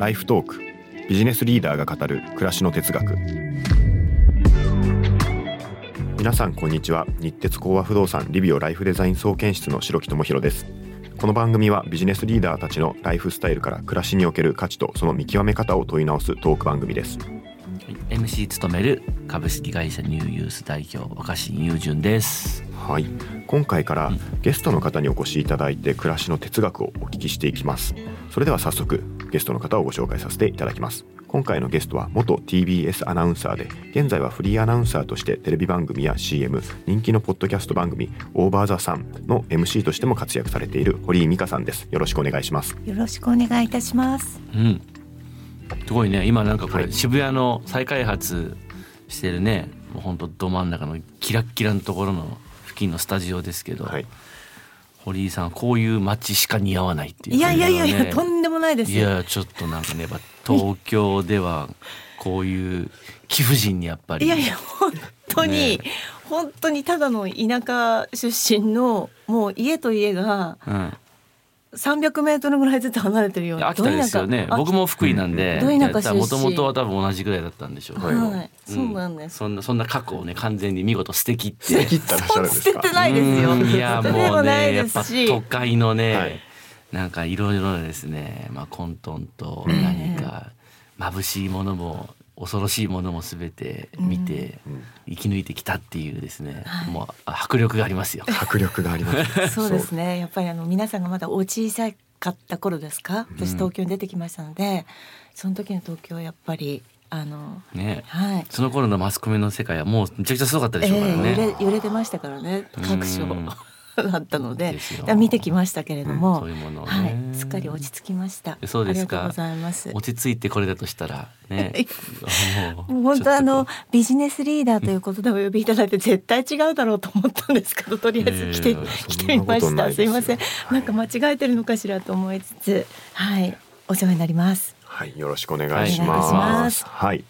ライフトークビジネスリーダーが語る暮らしの哲学。皆さんこんにちは。日鉄工和不動産リビオライフデザイン総研室の白木智弘です。この番組はビジネスリーダーたちのライフスタイルから暮らしにおける価値とその見極め方を問い直すトーク番組です。MC 務める株式会社ニューユース代表若新雄純です。はい。今回からゲストの方にお越しいただいて暮らしの哲学をお聞きしていきます。それでは早速ゲストの方をご紹介させていただきます。今回のゲストは元 TBS アナウンサーで現在はフリーアナウンサーとしてテレビ番組や CM 人気のポッドキャスト番組オーバーザさんの MC としても活躍されている堀井美香さんです。よろしくお願いします。よろしくお願いいたします。うん。すごいね。今なんかこれ、はい。渋谷の再開発してるねもうほんとど真ん中のキラッキラのところの付近のスタジオですけど、はい堀井さんこういう街しか似合わないっていう、いやいやいやいや、ね。とんでもないですいやちょっとなんかねやっぱ東京ではこういう貴婦人にやっぱりいやいや本当に、ね。本当にただの田舎出身のもう家と家がうん、300メートルぐらいずつ離れてるような秋田ですよね。僕も福井なんでど田舎出身もともとは多分同じぐらいだったんでしょう、はい、はいそうなんです、そんなそんな過去をね完全に見事捨てきって。捨て切ってらっしゃるんですか捨ててないですよ。うん。いや もうねやっぱですし。都会のね、はい。なんかいろいろなですね、まあ、混沌と何か眩しいものも恐ろしいものも全て見てうん。生き抜いてきたっていうですね、はい。もう迫力がありますよ。迫力があります そうですね。やっぱりあの皆さんがまだお小さかった頃ですか？私東京に出てきましたので、その時の東京はやっぱりあのね。はい。その頃のマスコミの世界はもうめちゃくちゃすごかったでえしょうからね。え揺れ揺れてましたからね。各所うんだったので見てきまましたけれども、そういうものをね。はい、すっかり落ち着きました。そうですか。ありがとうございます。落ち着いてこれだとしたらね。本当あのビジネスリーダーということでお呼びいただいて絶対違うだろうと思ったんですけどとりあえず来て、いやいや来てみました。すいません、はい。なんか間違えてるのかしらと思いつつはい。お世話になります。はい、よろしくお願いしま。ますす。はい。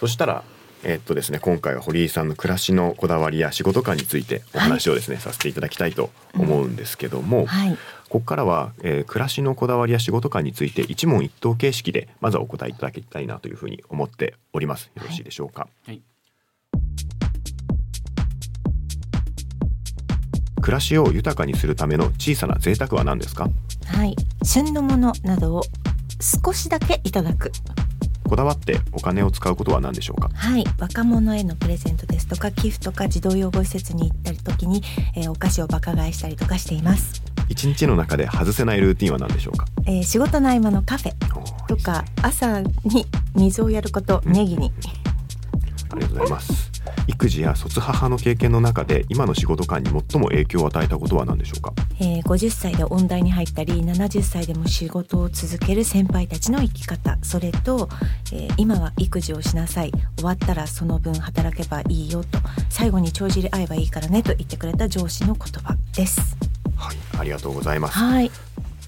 そしたら、えっとですね、今回は堀井さんの暮らしのこだわりや仕事観についてお話をですね、させていただきたいと思うんですけども、はいここからは、えー暮らしのこだわりや仕事観について一問一答形式でまずはお答えいただきたいなというふうに思っております。よろしいでしょうか？はい暮らしを豊かにするための小さな贅沢は何ですか？はい旬のものなどを少しだけいただくこだわってお金を使うことは何でしょうか？はい若者へのプレゼントですとか寄付とか児童養護施設に行ったり時に、えーお菓子をバカ買いしたりとかしています、一日の中で外せないルーティンは何でしょうか？えー仕事の合間のカフェとか朝に水をやることネギにありがとうございます。育児や卒母の経験の中で今の仕事観に最も影響を与えたことは何でしょうか？えー50歳で音大に入ったり70歳でも仕事を続ける先輩たちの生き方それと、えー今は育児をしなさい終わったらその分働けばいいよと最後に帳尻合えばいいからねと言ってくれた上司の言葉ですはい、ありがとうございます。はい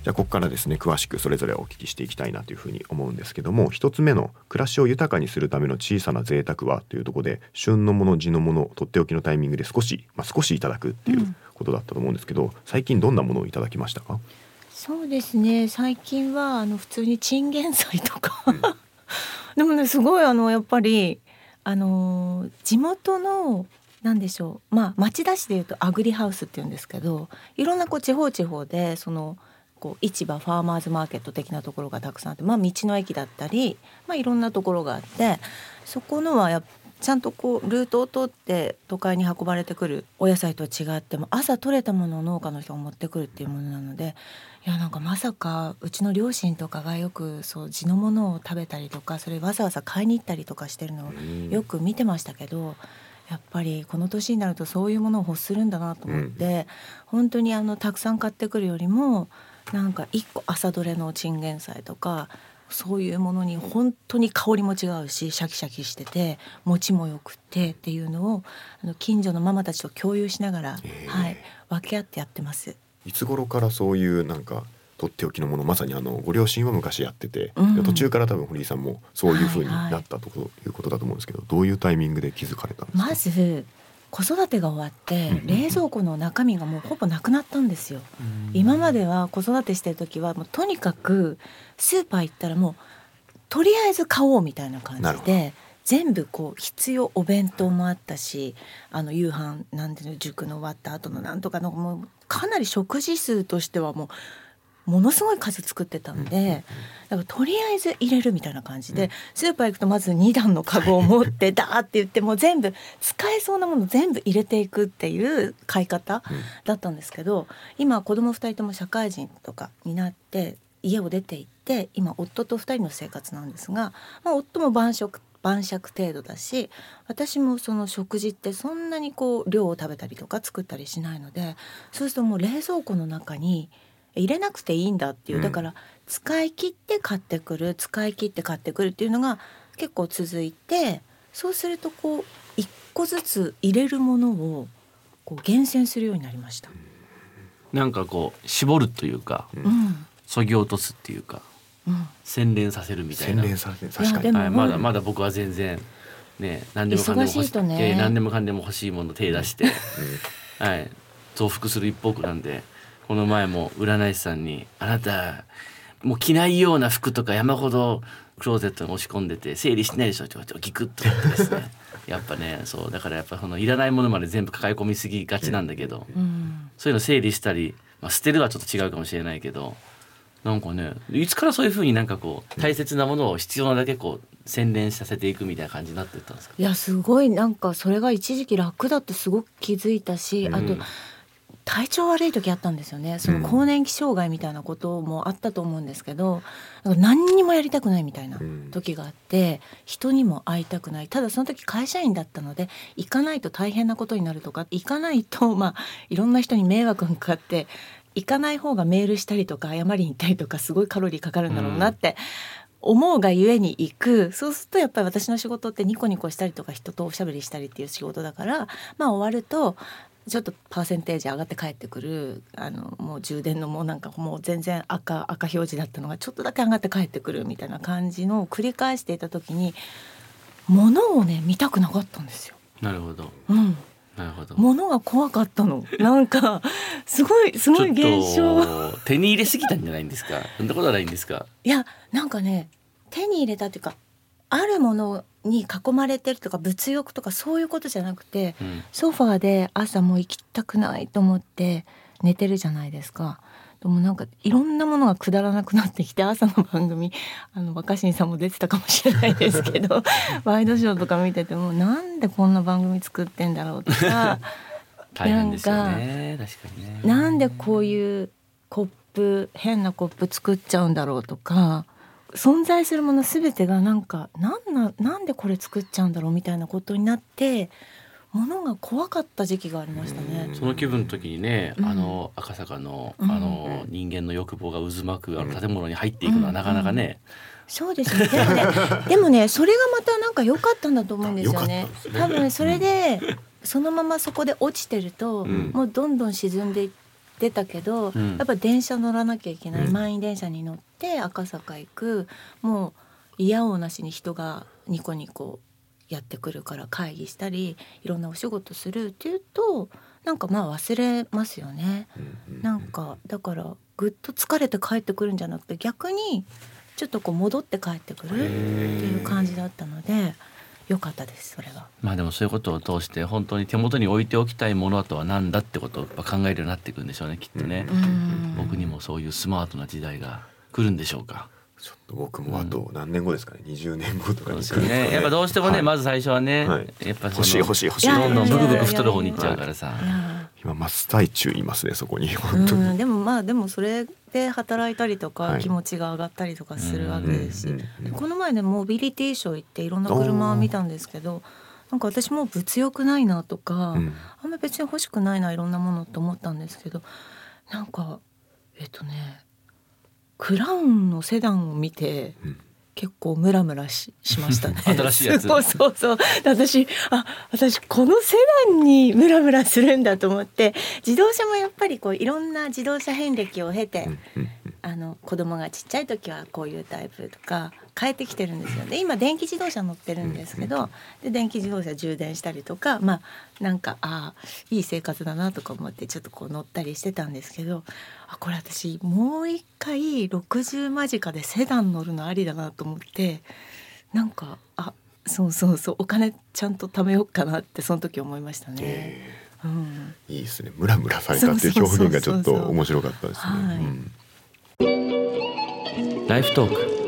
じゃあここからですね詳しくそれぞれお聞きしていきたいなというふうに思うんですけども一つ目の暮らしを豊かにするための小さな贅沢はというところで旬のもの地のものとっておきのタイミングで少し、まあ、少しいただくっていうことだったと思うんですけど、最近どんなものをいただきましたか？そうですね。最近はあの普通にチンゲン菜とか。でもねすごいあのやっぱりあのー地元のなんでしょう。まあ町田市でいうとアグリハウスっていうんですけどいろんなこう地方地方でそのこう市場ファーマーズマーケット的なところがたくさんあって、まあ、道の駅だったり、まあ、いろんなところがあってそこのはやっちゃんとこうルートを通って都会に運ばれてくるお野菜と違っても朝採れたものを農家の人が持ってくるっていうものなのでいやなんかまさかうちの両親とかがよくそう地のものを食べたりとかそれわざわざ買いに行ったりとかしてるのをよく見てましたけどやっぱりこの年になるとそういうものを欲するんだなと思って、本当にあのたくさん買ってくるよりもなんか一個朝どれのチンゲン菜とかそういうものに本当に香りも違うしシャキシャキしてて持ちもよくてっていうのをあの近所のママたちと共有しながら、はい、分け合ってやってます。いつ頃からそういうなんかとっておきのものまさにあのご両親は昔やってて、うん。で途中から多分堀井さんもそういう風にはいはい。なったということだと思うんですけど、どういうタイミングで気づかれたんですか？まず子育てが終わってうん冷蔵庫の中身がもうほぼなくなったんですよ。今までは子育てしてる時はもうとにかくスーパー行ったらもうとりあえず買おうみたいな感じで全部こう必要お弁当もあったしあの夕飯なんていうの塾の終わった後のなんとかのもうかなり食事数としてはもうものすごい数作ってたんでだからとりあえず入れるみたいな感じでスーパー行くとまず2段のカゴを持ってダーって言ってもう全部使えそうなもの全部入れていくっていう買い方だったんですけど今子供2人とも社会人とかになって家を出て行って今夫と2人の生活なんですが、まあ、夫も晩食晩酌程度だし私もその食事ってそんなにこう量を食べたりとか作ったりしないのでそうするともう冷蔵庫の中に入れなくていいんだっていう、うん。だから使い切って買ってくる使い切って買ってくるっていうのが結構続いてそうするとこう一個ずつ入れるものをこう厳選するようになりました。なんかこう絞るというかうん。そぎ落とすっていうかうん。洗練させるみたいな。洗練されて確かにいやでもはい、まだまだ僕は全然ね何でもかんでも欲忙しいとね。何でもかんでも欲しいもの手出して、はい、増幅する一方なんでこの前も占い師さんに「あなたもう着ないような服とか山ほどクローゼットに押し込んでて整理してないでしょ」って言われてギクッと思ってですね。やっぱねそうだからやっぱそのいらないものまで全部抱え込みすぎがちなんだけど、うん。そういうの整理したり、まあ、捨てるはちょっと違うかもしれないけどなんかねいつからそういうふうになんかこう大切なものを必要なだけこう洗練させていくみたいな感じになってったんですか？いやすごいなんかそれが一時期楽だってすごく気づいたし、あとうん体調悪い時あったんですよね。その更年期障害みたいなこともあったと思うんですけどなんか何にもやりたくないみたいなうん。時があって人にも会いたくない。ただその時会社員だったので行かないと大変なことになるとか行かないと まあいろんな人に迷惑がかかって行かない方がメールしたりとか謝りに行ったりとかすごいカロリーかかるんだろうなって思うがゆえに行く。そうするとやっぱり私の仕事ってニコニコしたりとか人とおしゃべりしたりっていう仕事だからまあ終わるとちょっとパーセンテージ上がって帰ってくるあのもう充電のもうなんかもう全然赤赤表示だったのがちょっとだけ上がって帰ってくるみたいな感じのを繰り返していた時に物をね見たくなかったんですよ。なるほど。うん、なるほど。物が怖かったの。なんかすごいすごい現ち象手に入れすぎたんじゃないんですか？そんなことはないんですか？いやなんかね手に入れたっていうかあるものに囲まれてるとか物欲とかそういうことじゃなくてうん。ソファーで朝もう行きたくないと思って寝てるじゃないですか。でもなんかいろんなものがくだらなくなってきて朝の番組あの若新さんも出てたかもしれないですけど ワイドショーとか見ててもなんでこんな番組作ってんだろうとか 大変ですよね。確かにね。なんでこういうコップ変なコップ作っちゃうんだろうとか存在するもの全てがなんかなんななんでこれ作っちゃうんだろうみたいなことになって物が怖かった時期がありましたね。その気分の時にね、うん。あの赤坂の、うん。あの人間の欲望が渦巻くあの建物に入っていくのはなかなかね、そうですね。でもね、でもね、それがまたなんか良かったんだと思うんですよね。良かったんです。ね。多分それで、そのままそこで落ちてると、うん。もうどんどん沈んでいってたけど、うん。やっぱ電車乗らなきゃいけない、うん。満員電車に乗って赤坂行く、もう嫌おうなしに人がニコニコやってくるから会議したり、いろんなお仕事するっていうと、なんかまあ忘れますよね。なんかだからぐっと疲れて帰ってくるんじゃなくて逆にちょっとこう戻って帰ってくるっていう感じだったので良かったですそれは。まあでもそういうことを通して本当に手元に置いておきたいものとは何だってことをやっぱ考えるようになっていくんでしょうねきっとね、うん。僕にもそういうスマートな時代が来るんでしょうか？ちょっと僕もあと何年後ですかね、20年後とかに来るね。やっぱどうしてもね、はい。まず最初はね、はい。やっぱ欲しい欲しい欲しい。どんどんブクブク太る方に行っちゃうからさ。今真っ最中いますねそこに。ー本当に、うんでもまあでもそれで働いたりとか、はい。気持ちが上がったりとかするわけですし、うんうんうんこの前ねモビリティショー行っていろんな車を見たんですけどなんか私もう物欲ないなとか、うん。あんま別に欲しくないないろんなものって思ったんですけどなんかえっとねクラウンのセダンを見て、うん。結構ムラムラししましたね。新しいやつ。そうそうそう。で私あ私このセダンに ムラムラするんだと思って自動車もやっぱりこういろんな自動車遍歴を経て、あの子供がちっちゃい時はこういうタイプとか変えてきてるんですよ。で今電気自動車乗ってるんですけど、で電気自動車充電したりとかまあなんかああいい生活だなとか思ってちょっとこう乗ったりしてたんですけどあこれ私もう一回60間近でセダン乗るのありだなと思ってなんかあそうそうそうお金ちゃんと貯めようかなってその時思いましたね。えうん、ーいいですね。ムラムラされたっていう表現がちょっと面白かったですね。ライフトーク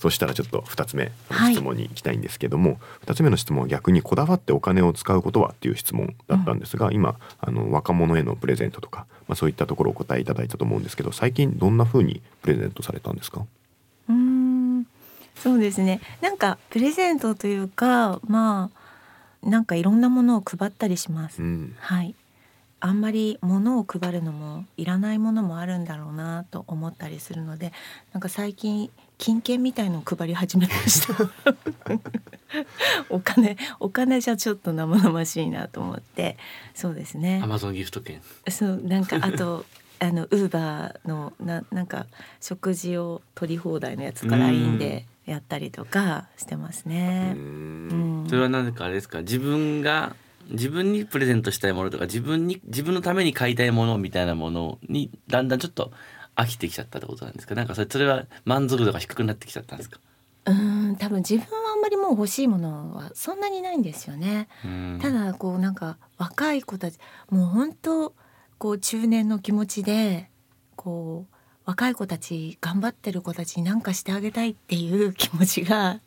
そしたらちょっと2つ目のはい質問に行きたいんですけども、2つ目の質問は逆にこだわってお金を使うことはっていう質問だったんですが、今あの若者へのプレゼントとか、まあ、そういったところをお答えいただいたと思うんですけど最近どんな風にプレゼントされたんですか？うーんそうですね。なんかプレゼントというかまあなんかいろんなものを配ったりします。うん。はいあんまり物を配るのもいらないものもあるんだろうなと思ったりするのでなんか最近金券みたいのを配り始めました。お金お金じゃちょっと生々しいなと思って。そうですね。アマゾンギフト券。そうなんかあと あのウーバーのななんか食事を取り放題のやつかうん LINE でやったりとかしてますね。ううん。んそれは何かあれですか？自分が自分にプレゼントしたいものとか自分に自分のために買いたいものみたいなものにだんだんちょっと飽きてきちゃったってことなんですか？なんかそれそれは満足度が低くなってきちゃったんですか？うん多分自分はあんまりもう欲しいものはそんなにないんですよね。うんただこうなんか若い子たちもう本当こう中年の気持ちでこう若い子たち頑張ってる子たちに何かしてあげたいっていう気持ちが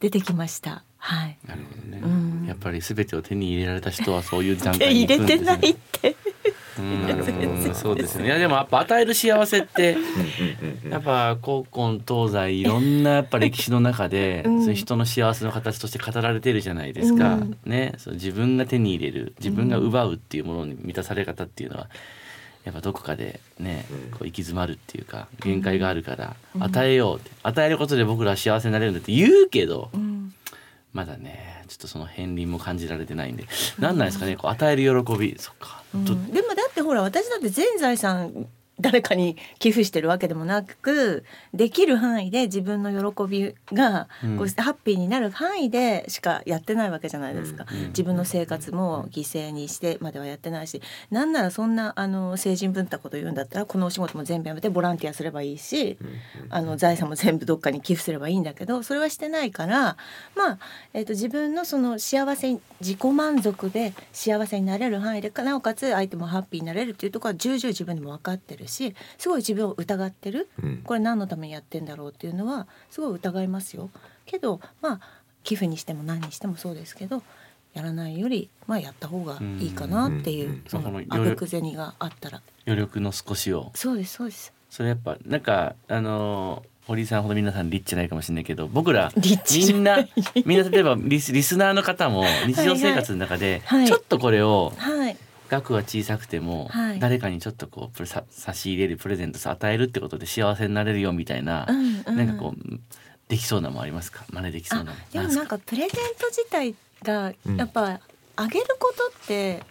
出てきました。はい。なるほどね、うん。やっぱり全てを手に入れられた人はそういう段手階に入れて行くんです、ね、ないって。うん。そうですね。いやでもやっぱ与える幸せってやっぱ古今東西いろんなやっぱ歴史の中で、うん。そういう人の幸せの形として語られてるじゃないですか、うん。ね。そう自分が手に入れる自分が奪うっていうものに満たされ方っていうのはやっぱどこかでねうん。こう行き詰まるっていうか限界があるからうん。与えようって。与えることで僕らは幸せになれるんだって言うけどうんまだねちょっとその片鱗も感じられてないんで。何なんですかねこう与える喜び。そっか、うん。でもだってほら私だって全財産誰かに寄付してるわけでもなくできる範囲で自分の喜びがうん。こうハッピーになる範囲でしかやってないわけじゃないですか、うん自分の生活も犠牲にしてまではやってないし。なんならそんなあの成人ぶったこと言うんだったらこのお仕事も全部やめてボランティアすればいいしうんあの財産も全部どっかに寄付すればいいんだけどそれはしてないからまあ、えー、と自分のその幸せに自己満足で幸せになれる範囲でなおかつ相手もハッピーになれるっていうところは重々自分でも分かってるしすごい自分を疑ってる。うん。これ何のためにやってんだろうっていうのはすごい疑いますよ。けどまあ寄付にしても何にしてもそうですけどやらないよりまあやった方がいいかなっていう、うん。うん。そのうんあべく銭があったら。余力の少しを。そうですそうです。それやっぱなんかあのー堀井さんほど皆さんリッチじゃないかもしれないけど僕らリッチじみんなみんな例えばリスリスナーの方も日常生活の中ではい。はい。ちょっとこれをはい額は小さくてもはい。誰かにちょっとこうプレさ差し入れるプレゼントさ与えるってことで幸せになれるよみたいなうんうんなんかこうできそうなもんありますか？真似できそうなでもなんか？プレゼント自体がうん。やっぱあげることって、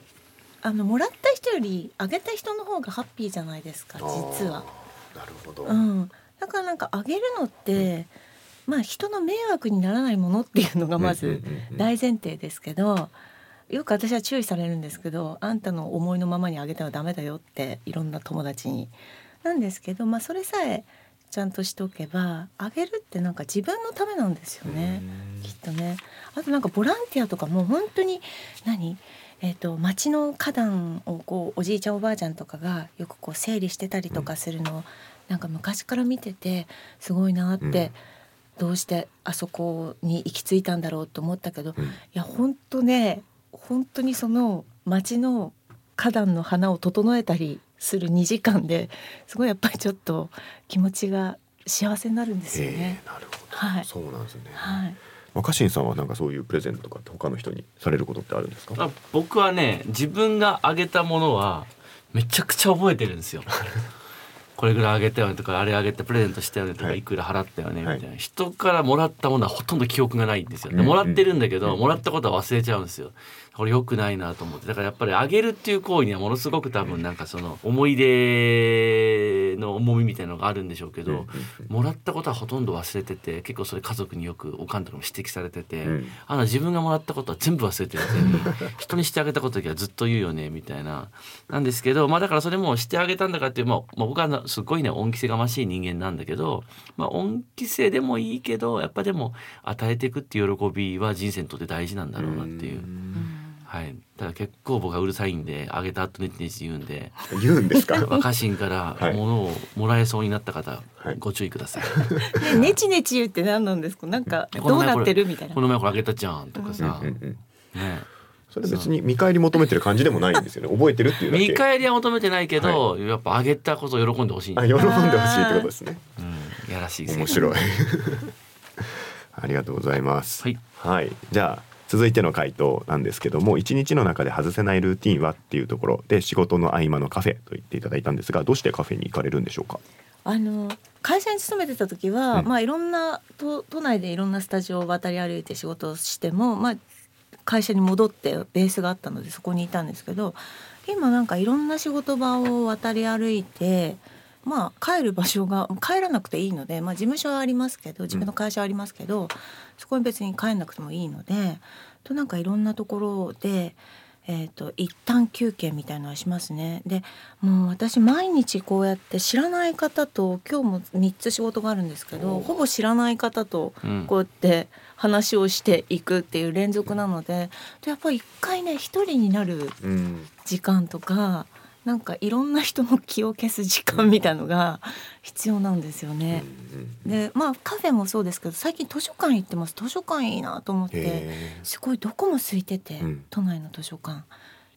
あのもらった人よりあげた人の方がハッピーじゃないですか実は。なるほど、うん、だからなんかあげるのって、まあ人の迷惑にならないものっていうのがまずうんうんうんうん。大前提ですけど。よく私は注意されるんですけどあんたの思いのままにあげてはダメだよっていろんな友達になんですけど、まあ、それさえちゃんとしておけばあげるってなんか自分のためなんですよね。きっとね。あとなんかボランティアとかも本当に何？えー、と町の花壇をこうおじいちゃんおばあちゃんとかがよくこう整理してたりとかするのを、なんか昔から見ててすごいなって、うん。どうしてあそこに行き着いたんだろうと思ったけど、いうん。や本当ね本当にその町の花壇の花を整えたりする2時間ですごいやっぱりちょっと気持ちが幸せになるんですよね。えーなるほど、はい。そうなんですね、はい、若新さんはなんかそういうプレゼントとかって他の人にされることってあるんですか？あ僕はね自分があげたものはめちゃくちゃ覚えてるんですよ。これぐらいあげたよねとかあれあげてプレゼントしたよねとか、はい。い、くら払ったよねみたいな、は人からもらったものはほとんど記憶がないんですよ。もらってるんだけど、うんもらったことは忘れちゃうんですよ。これ良くないなと思って。だからやっぱりあげるっていう行為にはものすごく多分なんかその思い出の重みみたいなのがあるんでしょうけど、もらったことはほとんど忘れてて結構それ家族によくおかんとかも指摘されてて、うん。あの自分がもらったことは全部忘れてるくせに人にしてあげたことだけはずっと言うよねみたいな。なんですけどまあだからそれもしてあげたんだからっていう、まあ、まあ僕はなすごいね恩着せがましい人間なんだけど、まあ、恩着せでもいいけどやっぱでも与えていくっていう喜びは人生にとって大事なんだろうなっていう。はい、ただ結構僕はうるさいんであげた後ネチネチ言うんで。言うんですか？若新からはい。物をもらえそうになった方、はい。ご注意ください。ね、ネチネチ言うって何なんですか？なんかどうなってるみたいな。こ。の前これあげたじゃんとかさ、うんね。それ別に見返り求めてる感じでもないんですよね。覚えてるっていうだけ。見返りは求めてないけど、やっぱあげたことを喜んでほしいあ喜んでほしいってことですね。うん、やらしいですね。面白い。ありがとうございます。はい。はい、じゃあ続いての回答なんですけども一日の中で外せないルーティンはっていうところで仕事の合間のカフェと言っていただいたんですがどうしてカフェに行かれるんでしょうか？あの会社に勤めてた時は、うんまあいろんな都都内でいろんなスタジオを渡り歩いて仕事をしても、まあ会社に戻ってベースがあったのでそこにいたんですけど今なんかいろんな仕事場を渡り歩いてまあ帰る場所が 帰らなくていいので、まあ、事務所はありますけど自分の会社はありますけど、そこに別に帰んなくてもいいのでとなんかいろんなところで。えー、と一旦休憩みたいのはしますね。でもう私毎日こうやって知らない方と今日も3つ仕事があるんですけどほぼ知らない方とうん。こうやって話をしていくっていう連続なのででやっぱり一回ね一人になるうん。時間とかなんかいろんな人の気を消す時間みたいのが必要なんですよね。でまあカフェもそうですけど最近図書館行ってます。図書館いいなと思ってへすごいどこも空いてて、うん。都内の図書館。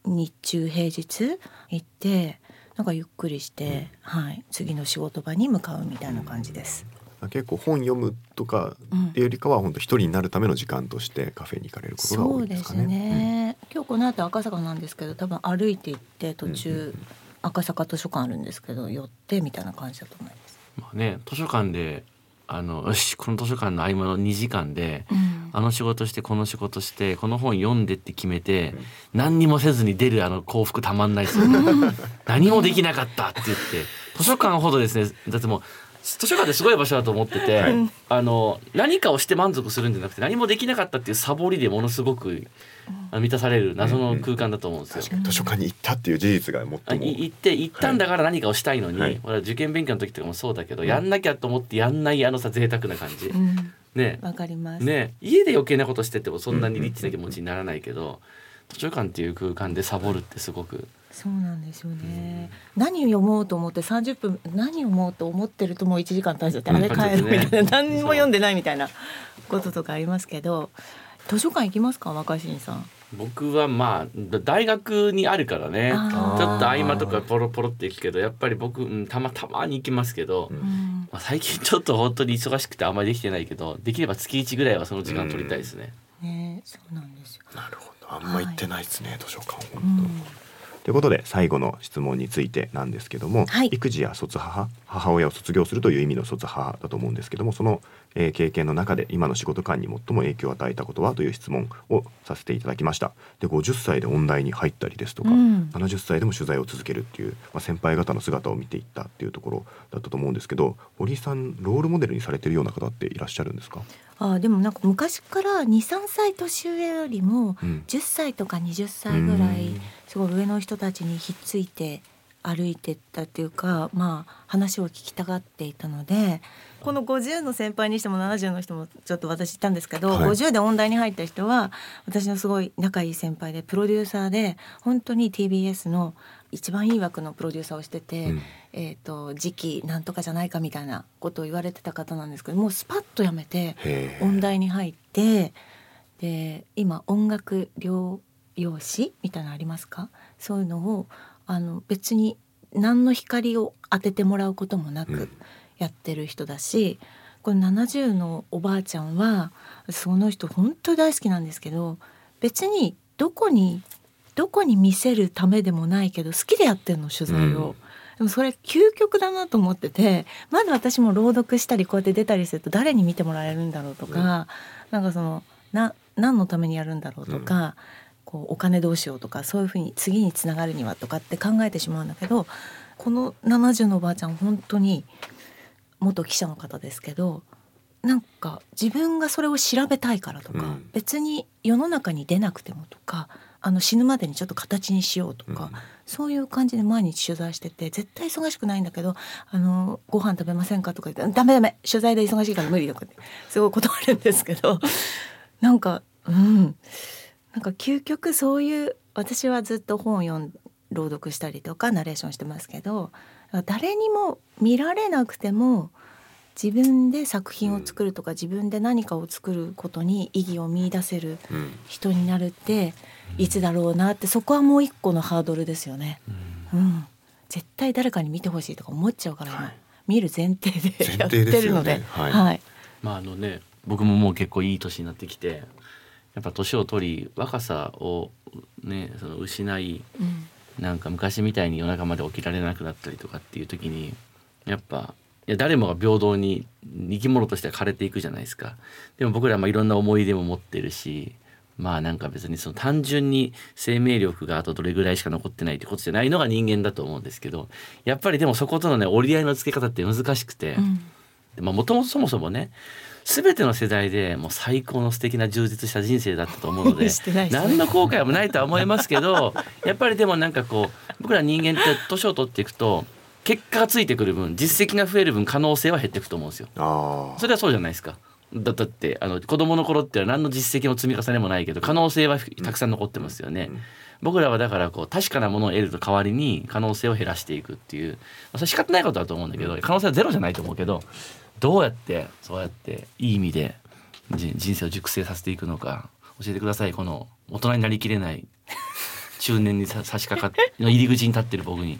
日中平日行ってなんかゆっくりして、はい、次の仕事場に向かうみたいな感じです。ー結構本読むとかっていうよりかは本当一人になるための時間としてカフェに行かれることがそうです多いですかね。ね、今日この後赤坂なんですけど多分歩いて行って途うん中赤坂図書館あるんですけど寄ってみたいな感じだと思います。まあね図書館であのよし この図書館の合間の2時間でうん。あの仕事してこの仕事してこの本読んでって決めて、何にもせずに出るあの幸福たまんないですよね。何もできなかったって言って。図書館ほどですね。だってもう図書館ってすごい場所だと思ってて、はい。あの何かをして満足するんじゃなくて何もできなかったっていうサボりでものすごくあの満たされる謎の空間だと思うんですよ。確かに。図書館に行ったっていう事実がもい行って行ったんだから何かをしたいのに、はい。俺は受験勉強の時とかもそうだけど、やんなきゃと思ってやんないあのさ贅沢な感じ、うん。ね。わかります。ね。家で余計なことしててもそんなにリッチな気持ちにならないけど、図書館っていう空間でサボるってすごくそうなんですよね。何を読もうと思って30分何読もうと思ってるともう1時間経っちゃって、うん。あれ帰るみたいな、何も読んでないみたいなこととかありますけど図書館行きますか若新さん？僕はまあ大学にあるからね。ちょっと合間とかポロポロって行くけどやっぱり僕、うんたまたまに行きますけど、うん。うんまあ、最近ちょっと本当に忙しくてあんまりできてないけどできれば月1ぐらいはその時間取りたいですね。ねそうなんですよ。なるほど。あんま行ってないですね、図書館本当、うんということで最後の質問についてなんですけども、はい。育児や卒母母親を卒業するという意味の卒母だと思うんですけどもその、えー経験の中で今の仕事観に最も影響を与えたことはという質問をさせていただきました。で50歳で音大に入ったりですとか、うん。70歳でも取材を続けるっていう、まあ、先輩方の姿を見ていったっていうところだったと思うんですけど堀井さんロールモデルにされてるような方っていらっしゃるんですか、あーでもなんか昔から23歳年上よりもうん。10歳とか20歳ぐらいうんすごい上の人たちにひっついて歩いてったっていうかまあ話を聞きたがっていたのでこの50の先輩にしても70の人もちょっと私いたんですけど、はい。50で音大に入った人は私のすごい仲いい先輩でプロデューサーで本当に TBS の一番いい枠のプロデューサーをしてて、うん。えー、と時期なんとかじゃないかみたいなことを言われてた方なんですけどもうスパッとやめて音大に入ってで今音楽療養士みたいなのありますか？そういうのをあの別に何の光を当ててもらうこともなくうん。やってる人だし、これ70のおばあちゃんはその人本当に大好きなんですけど別にどこにどこに見せるためでもないけど好きでやってんの取材を。うん。でもそれ究極だなと思っててまだ私も朗読したりこうやって出たりすると誰に見てもらえるんだろうとか、なんかそのな何のためにやるんだろうとか、こうお金どうしようとかそういうふうに次につながるにはとかって考えてしまうんだけどこの70のおばあちゃん本当に元記者の方ですけどなんか自分がそれを調べたいからとか、うん別に世の中に出なくてもとかあの死ぬまでにちょっと形にしようとか、うんそういう感じで毎日取材してて絶対忙しくないんだけど「あのご飯食べませんか?」とか言って「ダメダメ取材で忙しいから無理」とかってすごい断るんですけどなんかうんなんか究極そういう私はずっと本を読ん朗読したりとかナレーションしてますけど誰にも見られなくても自分で作品を作るとか、自分で何かを作ることに意義を見出せるうん。人になるっていつだろうなってそこはもう一個のハードルですよね。うん、絶対誰かに見てほしいとか思っちゃうから今、はい。見る前提で前やってるので、はい。はい、まああのね僕ももう結構いい年になってきてやっぱ年を取り若さをねその失いうんなんか昔みたいに夜中まで起きられなくなったりとかっていう時にやっぱいや誰もが平等に生き物としては枯れていくじゃないですかでも僕らはまあいろんな思い出も持ってるしまあなんか別にその単純に生命力があとどれぐらいしか残ってないってことじゃないのが人間だと思うんですけどやっぱりでもそことのね折り合いのつけ方って難しくて。もともとそもそもね全ての世代でもう最高の素敵な充実した人生だったと思うので してないです何の後悔もないとは思いますけど やっぱりでもなんかこう僕ら人間って年を取っていくと結果がついてくる分実績が増える分可能性は減っていくと思うんですよ。それはそうじゃないですか。だだってあの子供の頃って何の実績の積み重ねもないけど可能性はたくさん残ってますよね。僕らはだからこう確かなものを得ると代わりに可能性を減らしていくっていう、まあ、それ仕方ないことだと思うんだけど可能性はゼロじゃないと思うけどどうやってそうやっていい意味でじ人生を熟成させていくのか教えてくださいこの大人になりきれない中年にさ差し掛かっ ての入り口に立ってる僕に。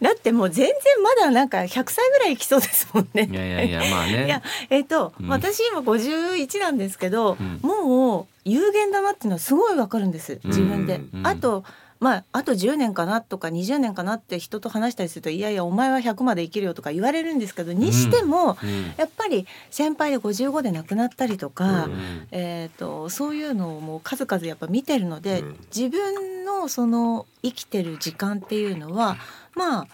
だってもう全然まだなんか100歳ぐらい生きそうですもんね。いやいやいやまあね。いやえっ、と、うん私今51なんですけど、うんもう有限だなっていうのはすごいわかるんです自分で。うんあとまああと10年かなとか20年かなって人と話したりするといやいやお前は100まで生きるよとか言われるんですけどにしても、うんやっぱり先輩で55で亡くなったりとか、うんえー、とそういうのをもう数々やっぱ見てるので、うん。自分のその生きてる時間っていうのはまあ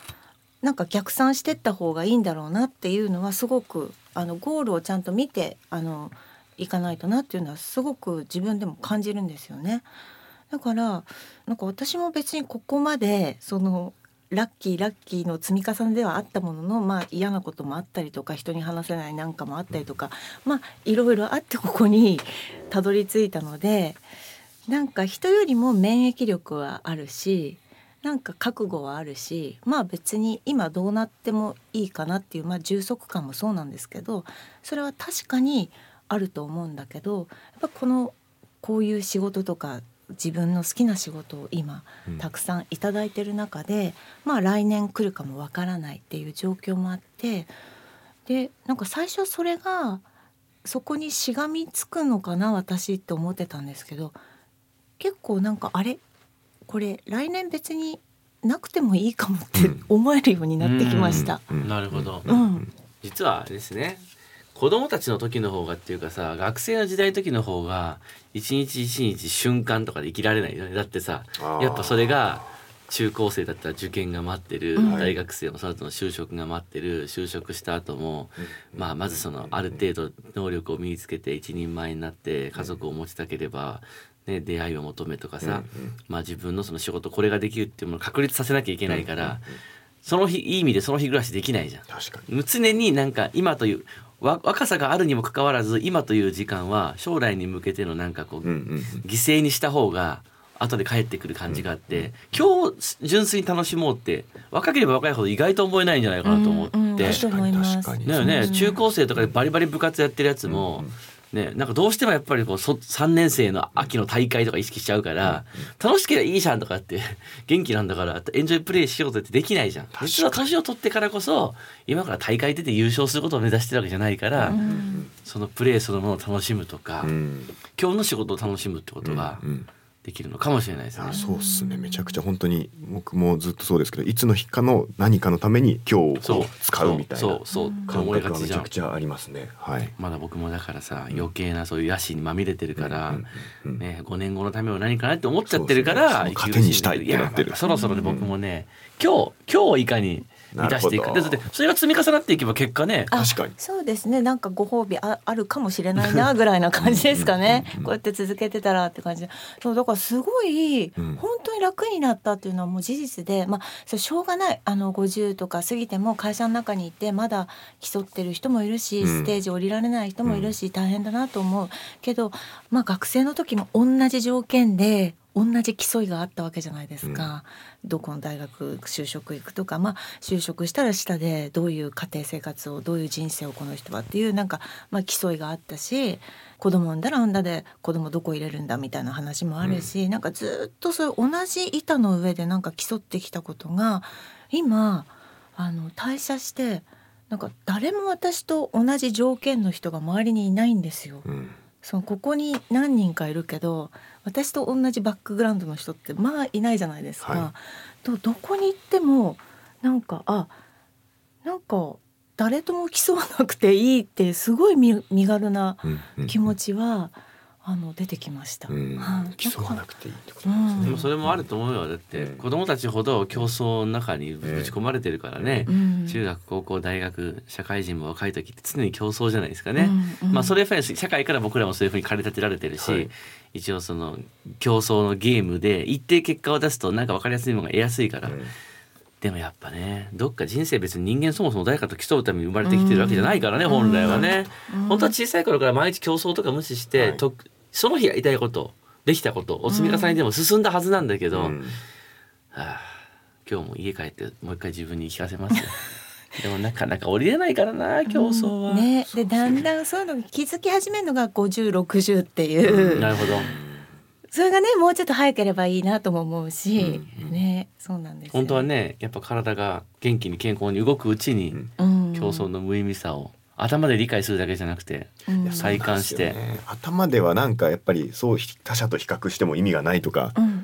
なんか逆算してった方がいいんだろうなっていうのはすごくあのゴールをちゃんと見てあのいかないとなっていうのはすごく自分でも感じるんですよね。だからなんか私も別にここまでそのラッキーラッキーの積み重ねではあったものの、まあ、嫌なこともあったりとか人に話せないなんかもあったりとかまあいろいろあってここに たどり着いたのでなんか人よりも免疫力はあるしなんか覚悟はあるしまあ別に今どうなってもいいかなっていう、まあ、充足感もそうなんですけどそれは確かにあると思うんだけどやっぱこのこういう仕事とか自分の好きな仕事を今うん。たくさんいただいてる中で、まあ来年来るかもわからないっていう状況もあってでなんか最初それがそこにしがみつくのかな私って思ってたんですけど結構なんかあれこれ来年別になくてもいいかもってうん。思えるようになってきました。うんなるほど。うん、実はあれですね子供たちの時の方がっていうかさ学生の時代の時の方が一日一日瞬間とかで生きられないよね。だってさやっぱそれが中高生だったら受験が待ってる、うん。大学生もその後の就職が待ってる就職した後も、まあまずそのある程度能力を身につけて一人前になって家族を持ちたければ、ね、出会いを求めとかさ、まあ自分のその仕事これができるっていうものを確立させなきゃいけないから、その日いい意味でその日暮らしできないじゃん。確かに。常になんか今というわ若さがあるにもかかわらず今という時間は将来に向けてのなんかこう、うんうん犠牲にした方が後で帰ってくる感じがあって、今日純粋に楽しもうって若ければ若いほど意外と思えないんじゃないかなと思って。確かにだよね、うん中高生とかでバリバリ部活やってるやつも、ね、なんかどうしてもやっぱりこうそ3年生の秋の大会とか意識しちゃうから、楽しければいいじゃんとかって 元気なんだからエンジョイプレイしようぜってできないじゃん。実は年を取ってからこそ今から大会出て優勝することを目指してるわけじゃないから、うん。そのプレーそのものを楽しむとか、うん。今日の仕事を楽しむってことがうんできるのかもしれないですね。あ。そうっすね。めちゃくちゃ本当に僕もずっとそうですけどいつの日かの何かのために今日を使うみたいな。そう。そう。感覚はめちゃくちゃありますね。はい。まだ僕もだからさ余計なそういう野心にまみれてるから、うんうんうんね、5年後のためを何かなって思っちゃってるからそうそうそう糧にしたいってなってる。そろそろで僕もね、今日今日をいかに満たしていく。でそれが積み重なっていけば結果ねあ確かに。そうですね。なんかご褒美ああるかもしれないなぐらいな感じですかね。こうやって続けてたらって感じ。でそうだからすごい、うん。本当に楽になったっていうのはもう事実でまあそれしょうがない。あの50とか過ぎても会社の中にいてまだ競ってる人もいるし、うん。ステージ降りられない人もいるし、大変だなと思うけど、まあ、学生の時も同じ条件で同じ競いがあったわけじゃないですか、どこの大学就職行くとか、まあ、就職したら下でどういう家庭生活をどういう人生をこの人はっていうなんか、まあ、競いがあったし子供産んだら産んだで子供どこ入れるんだみたいな話もあるし、なんかずっとそういう同じ板の上でなんか競ってきたことが今あの退社してなんか誰も私と同じ条件の人が周りにいないんですよ。うんそのここに何人かいるけど私と同じバックグラウンドの人ってまあいないじゃないですか。はとどこに行ってもなんかあなんか誰とも競わなくていいってすごい身身軽な気持ちは、あの出てきました。うん。はい。競わなくていいってことなんですうん。でもそれもあると思うよ。だってうん。子供たちほど競争の中にぶち込まれてるからね、うん。中学高校大学社会人も若い時って常に競争じゃないですかね。うん。うん。まあそれやっぱり社会から僕らもそういうふうに駆り立てられてるし、はい。一応その競争のゲームで一定結果を出すとなんか分かりやすいものが得やすいから、うんでもやっぱねどっか人生別に人間そもそも誰かと競うために生まれてきてるわけじゃないからね、うん。本来はね、うん。本当は小さい頃から毎日競争とか無視して、はいとその日やりたいことできたことを積み重ねても進んだはずなんだけど、うん。はあ、今日も家帰ってもう一回自分に聞かせますよ。でもなかなか降りれないからな競争は、ね、でだんだんそういうのに気づき始めるのが5060っていう、なるほどそれがねもうちょっと早ければいいなとも思うし、うんうん。ねそうなんですよ。本当はねやっぱ体が元気に健康に動くうちにうん。競争の無意味さを頭で理解するだけじゃなくてうん。体感して。ね。頭ではなんかやっぱりそう他者と比較しても意味がないとかうん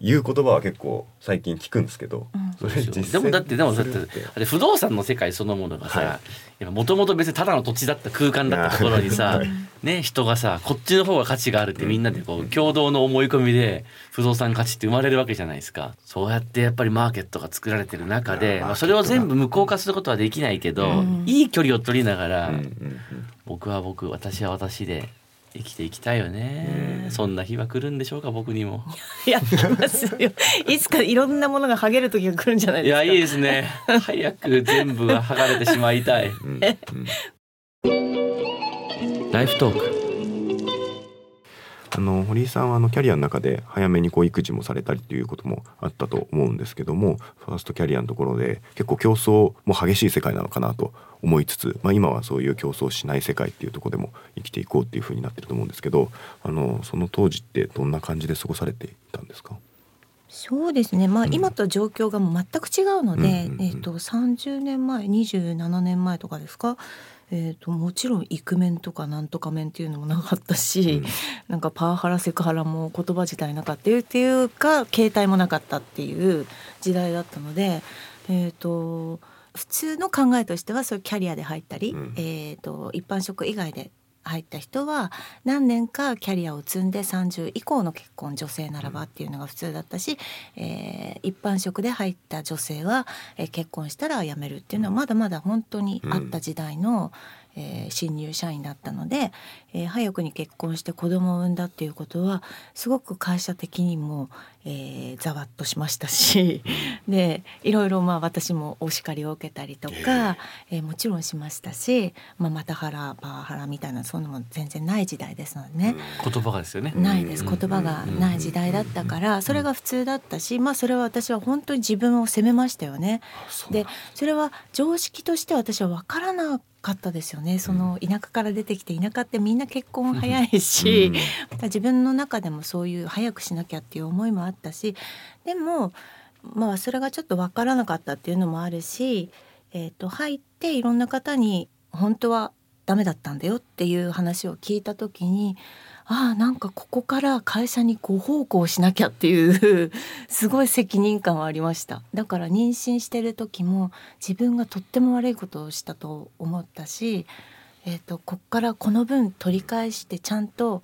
うんいう言葉は結構最近聞くんですけど、うん。それ実践でもだってでもだってあれ不動産の世界そのものがはい。さもともと別にただの土地だった空間だったところにさ、はい。ね、人がさこっちの方が価値があるってみんなでこう共同の思い込みで不動産価値って生まれるわけじゃないですか。そうやってやっぱりマーケットが作られてる中いで、やまあ、それを全部無効化することはできないけど、うん。いい距離を取りながら、うんうんうん。僕は僕私は私で生きていきたいよね、うん。そんな日は来るんでしょうか僕にも。やってますよ。いつかいろんなものが剥げる時が来るんじゃないですか。いやいいですね。早く全部が剥がれてしまいたい。うん。うん。ライフトークあの堀井さんはあのキャリアの中で早めにこう育児もされたりということもあったと思うんですけどもファーストキャリアのところで結構競争も激しい世界なのかなと思いつつ、まあ、今はそういう競争しない世界っていうところでも生きていこうっていうふうになってると思うんですけどあのその当時ってどんな感じで過ごされていたんですか？そうですね。まあ、うん。今と状況が全く違うので、うんうんうんえっと30年前27年前とかですか？えー、ともちろんイクメンとかなんとか面っていうのもなかったし、うん。なんかパワハラセクハラも言葉自体なかったっていうか携帯もなかったっていう時代だったので、えー、と普通の考えとしてはそういうキャリアで入ったり、うん。えー、と一般職以外で入った人は何年かキャリアを積んで30以降の結婚女性ならばっていうのが普通だったし、えー一般職で入った女性は、えー結婚したら辞めるっていうのはまだまだ本当にあった時代の、えー新入社員だったので、えー早くに結婚して子供を産んだっていうことはすごく会社的にも、えーざわっとしましたし でいろいろまあ私もお叱りを受けたりとか、えーもちろんしましたし、まあ、またハラパワハラみたいなそういうのも全然ない時代ですのでね。言葉がですよね。ないです。うん。言葉がない時代だったからそれが普通だったしまあそれは私は本当に自分を責めましたよね。でそれは常識として私は分からなかったですよね。その田舎から出てきて田舎ってみんな結婚早いし、自分の中でもそういう早くしなきゃっていう思いもあったしでもまあそれがちょっと分からなかったっていうのもあるし、えー、と入っていろんな方に本当はダメだったんだよっていう話を聞いた時にああなんかここから会社にご奉公しなきゃっていう すごい責任感はありました。だから妊娠してる時も自分がとっても悪いことをしたと思ったし、えーと、こっからこの分取り返してちゃんと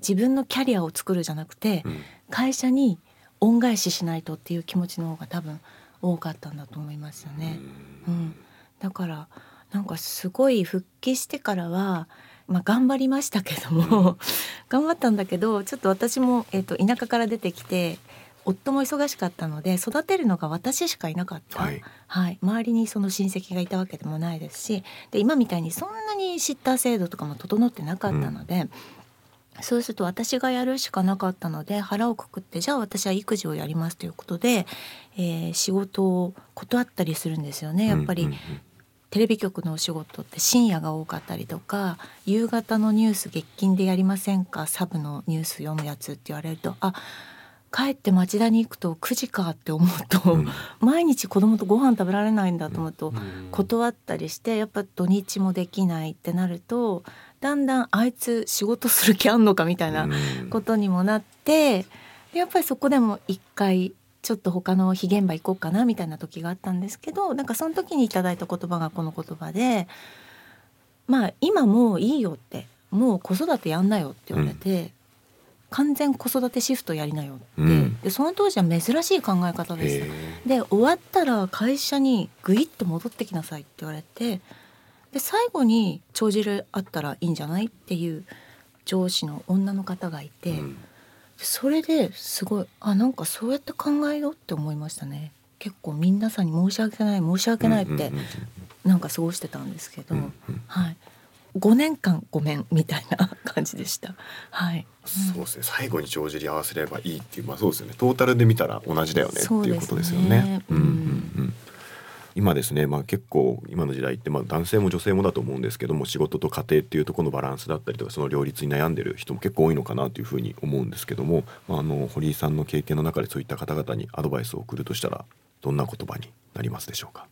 自分のキャリアを作るじゃなくて、会社に恩返ししないとっていう気持ちの方が多分多かったんだと思いますよね。うん、だからなんかすごい復帰してからはまあ、頑張りましたけども 頑張ったんだけどちょっと私も、えーと、田舎から出てきて夫も忙しかったので育てるのが私しかいなかった、はい、はい、周りにその親戚がいたわけでもないですしで今みたいにそんなにシッター制度とかも整ってなかったので。うんそうすると私がやるしかなかったので腹をくくってじゃあ私は育児をやりますということで、えー、仕事を断ったりするんですよね。やっぱりテレビ局のお仕事って深夜が多かったりとか夕方のニュース月金でやりませんか？サブのニュース読むやつって言われるとあ帰って町田に行くと9時かって思うと、うん、毎日子供とご飯食べられないんだと思うと断ったりしてやっぱ土日もできないってなるとだんだんあいつ仕事する気あんのかみたいなことにもなってやっぱりそこでも一回ちょっと他の非現場行こうかなみたいな時があったんですけどなんかその時にいただいた言葉がこの言葉でまあ今もういいよってもう子育てやんなよって言われて、うん、完全子育てシフトやりなよって、うん、でその当時は珍しい考え方でした。で終わったら会社にグイッと戻ってきなさいって言われてで最後に帳尻あったらいいんじゃないっていう上司の女の方がいて、うんそれですごいあなんかそうやって考えようって思いましたね結構皆さんに申し訳ない申し訳ないってなんか過ごしてたんですけど、はい5年間ごめんみたいな感じでした。はい。そうですね。最後に帳尻合わせればいいっていうまあそうですよね。トータルで見たら同じだよねっていうことですよね。うんうんうん。今ですね、まあ、結構今の時代って、まあ、男性も女性もだと思うんですけども仕事と家庭っていうところのバランスだったりとかその両立に悩んでる人も結構多いのかなというふうに思うんですけども、まあ、あの堀井さんの経験の中でそういった方々にアドバイスを送るとしたらどんな言葉になりますでしょうか？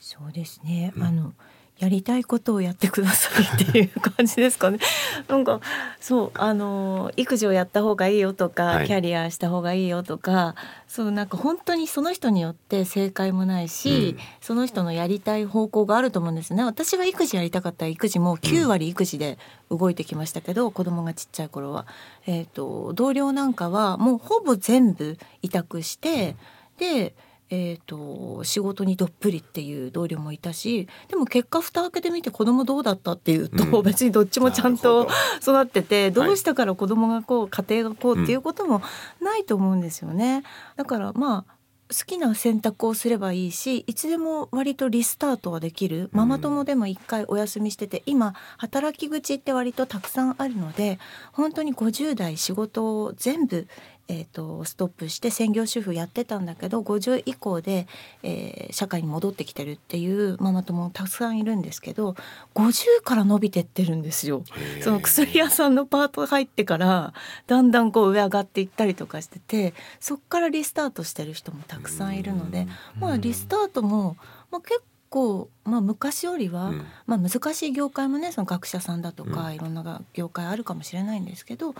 そうですね、うん、あのやりたいことをやってくださいっていう感じですかね。なんかそうあの育児をやった方がいいよとか、はい、キャリアした方がいいよとかそうなんか本当にその人によって正解もないし、うん、その人のやりたい方向があると思うんですね。私は育児やりたかった育児も9割育児で動いてきましたけど、うん、子供がちっちゃい頃は、えーと、と同僚なんかはもうほぼ全部委託して、でえーと、仕事にどっぷりっていう同僚もいたしでも結果蓋開けてみて子供どうだったっていうと、うん、別にどっちもちゃんと育っててどうしたから子供がこう家庭がこうっていうこともないと思うんですよね。だからまあ好きな選択をすればいいしいつでも割とリスタートはできる。ママ友でも一回お休みしてて今働き口って割とたくさんあるので本当に50代仕事を全部えーと、ストップして専業主婦やってたんだけど50以降で、えー、社会に戻ってきてるっていうママ友もたくさんいるんですけど50から伸びてってるんですよ。その薬屋さんのパート入ってからだんだんこう上上がっていったりとかしててそっからリスタートしてる人もたくさんいるのでまあリスタートも、まあ、結構、まあ、昔よりは、うん、まあ、難しい業界もねその学者さんだとか、いろんな業界あるかもしれないんですけど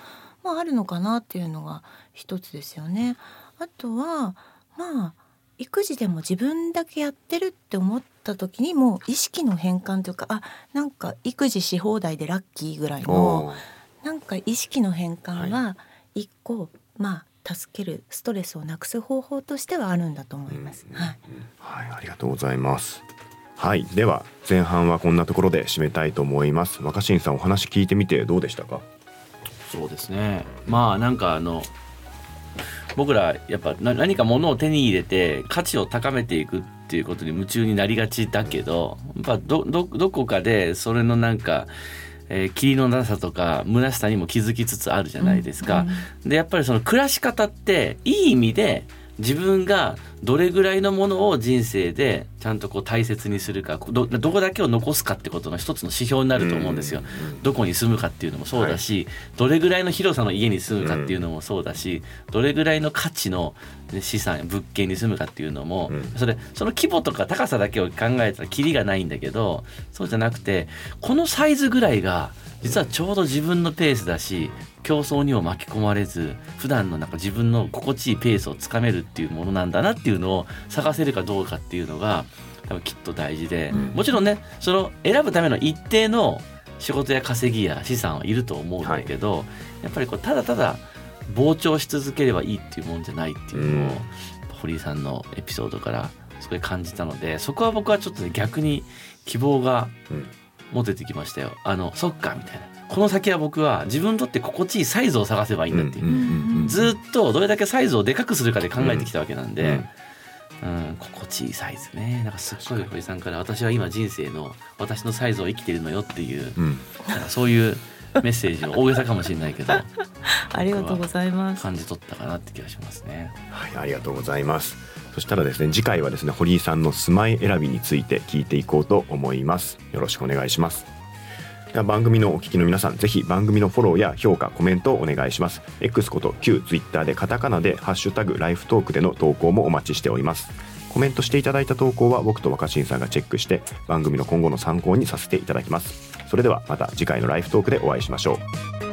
まあ、あるのかなっていうのが一つですよね。あとはまあ育児でも自分だけやってるって思った時にも意識の変換というかあなんか育児し放題でラッキーぐらいのなんか意識の変換は一個、はい、まあ助けるストレスをなくす方法としてはあるんだと思います。はい、はい、ありがとうございます。はい、では前半はこんなところで締めたいと思います。若新さんお話聞いてみてどうでしたか？そうですねまあなんかあの僕らやっぱ何か物を手に入れて価値を高めていくっていうことに夢中になりがちだけどやっぱどこかでそれのなんかえー、霧のなさとか虚しさにも気づきつつあるじゃないですか。うんうん、でやっぱりその暮らし方っていい意味で自分がどれぐらいのものを人生でちゃんとこう大切にするかどどこだけを残すかってことの一つの指標になると思うんですよ。どこに住むかっていうのもそうだし、はい、どれぐらいの広さの家に住むかっていうのもそうだし、どれぐらいの価値の資産物件に住むかっていうのも、それその規模とか高さだけを考えたらキリがないんだけどそうじゃなくてこのサイズぐらいが実はちょうど自分のペースだし競争にも巻き込まれず普段のなんか自分の心地いいペースをつかめるっていうものなんだなっていうのを探せるかどうかっていうのが多分きっと大事で、もちろんねその選ぶための一定の仕事や稼ぎや資産はいると思うんだけど、はい、やっぱりこうただただ膨張し続ければいいっていうもんじゃないっていうのを、堀井さんのエピソードからすごい感じたのでそこは僕はちょっとね逆に希望が持ててきましたよ。あのそっかみたいなこの先は僕は自分にとって心地いいサイズを探せばいいんだっていう,、ずっとどれだけサイズをでかくするかで考えてきたわけなんで、うん、心地いいサイズね。なんかすっごい堀さんから私は今人生の私のサイズを生きてるのよっていう、うん、なんかそういうメッセージを大げさかもしれないけど。ありがとうございます。感じ取ったかなって気がしますね。はいありがとうございます。そしたらですね次回はですね堀井さんの住まい選びについて聞いていこうと思います。よろしくお願いします番組のお聞きの皆さん、ぜひ番組のフォローや評価、コメントをお願いします。X こと旧 Twitter でカタカナでハッシュタグライフトークでの投稿もお待ちしております。コメントしていただいた投稿は僕と若新さんがチェックして番組の今後の参考にさせていただきます。それではまた次回のライフトークでお会いしましょう。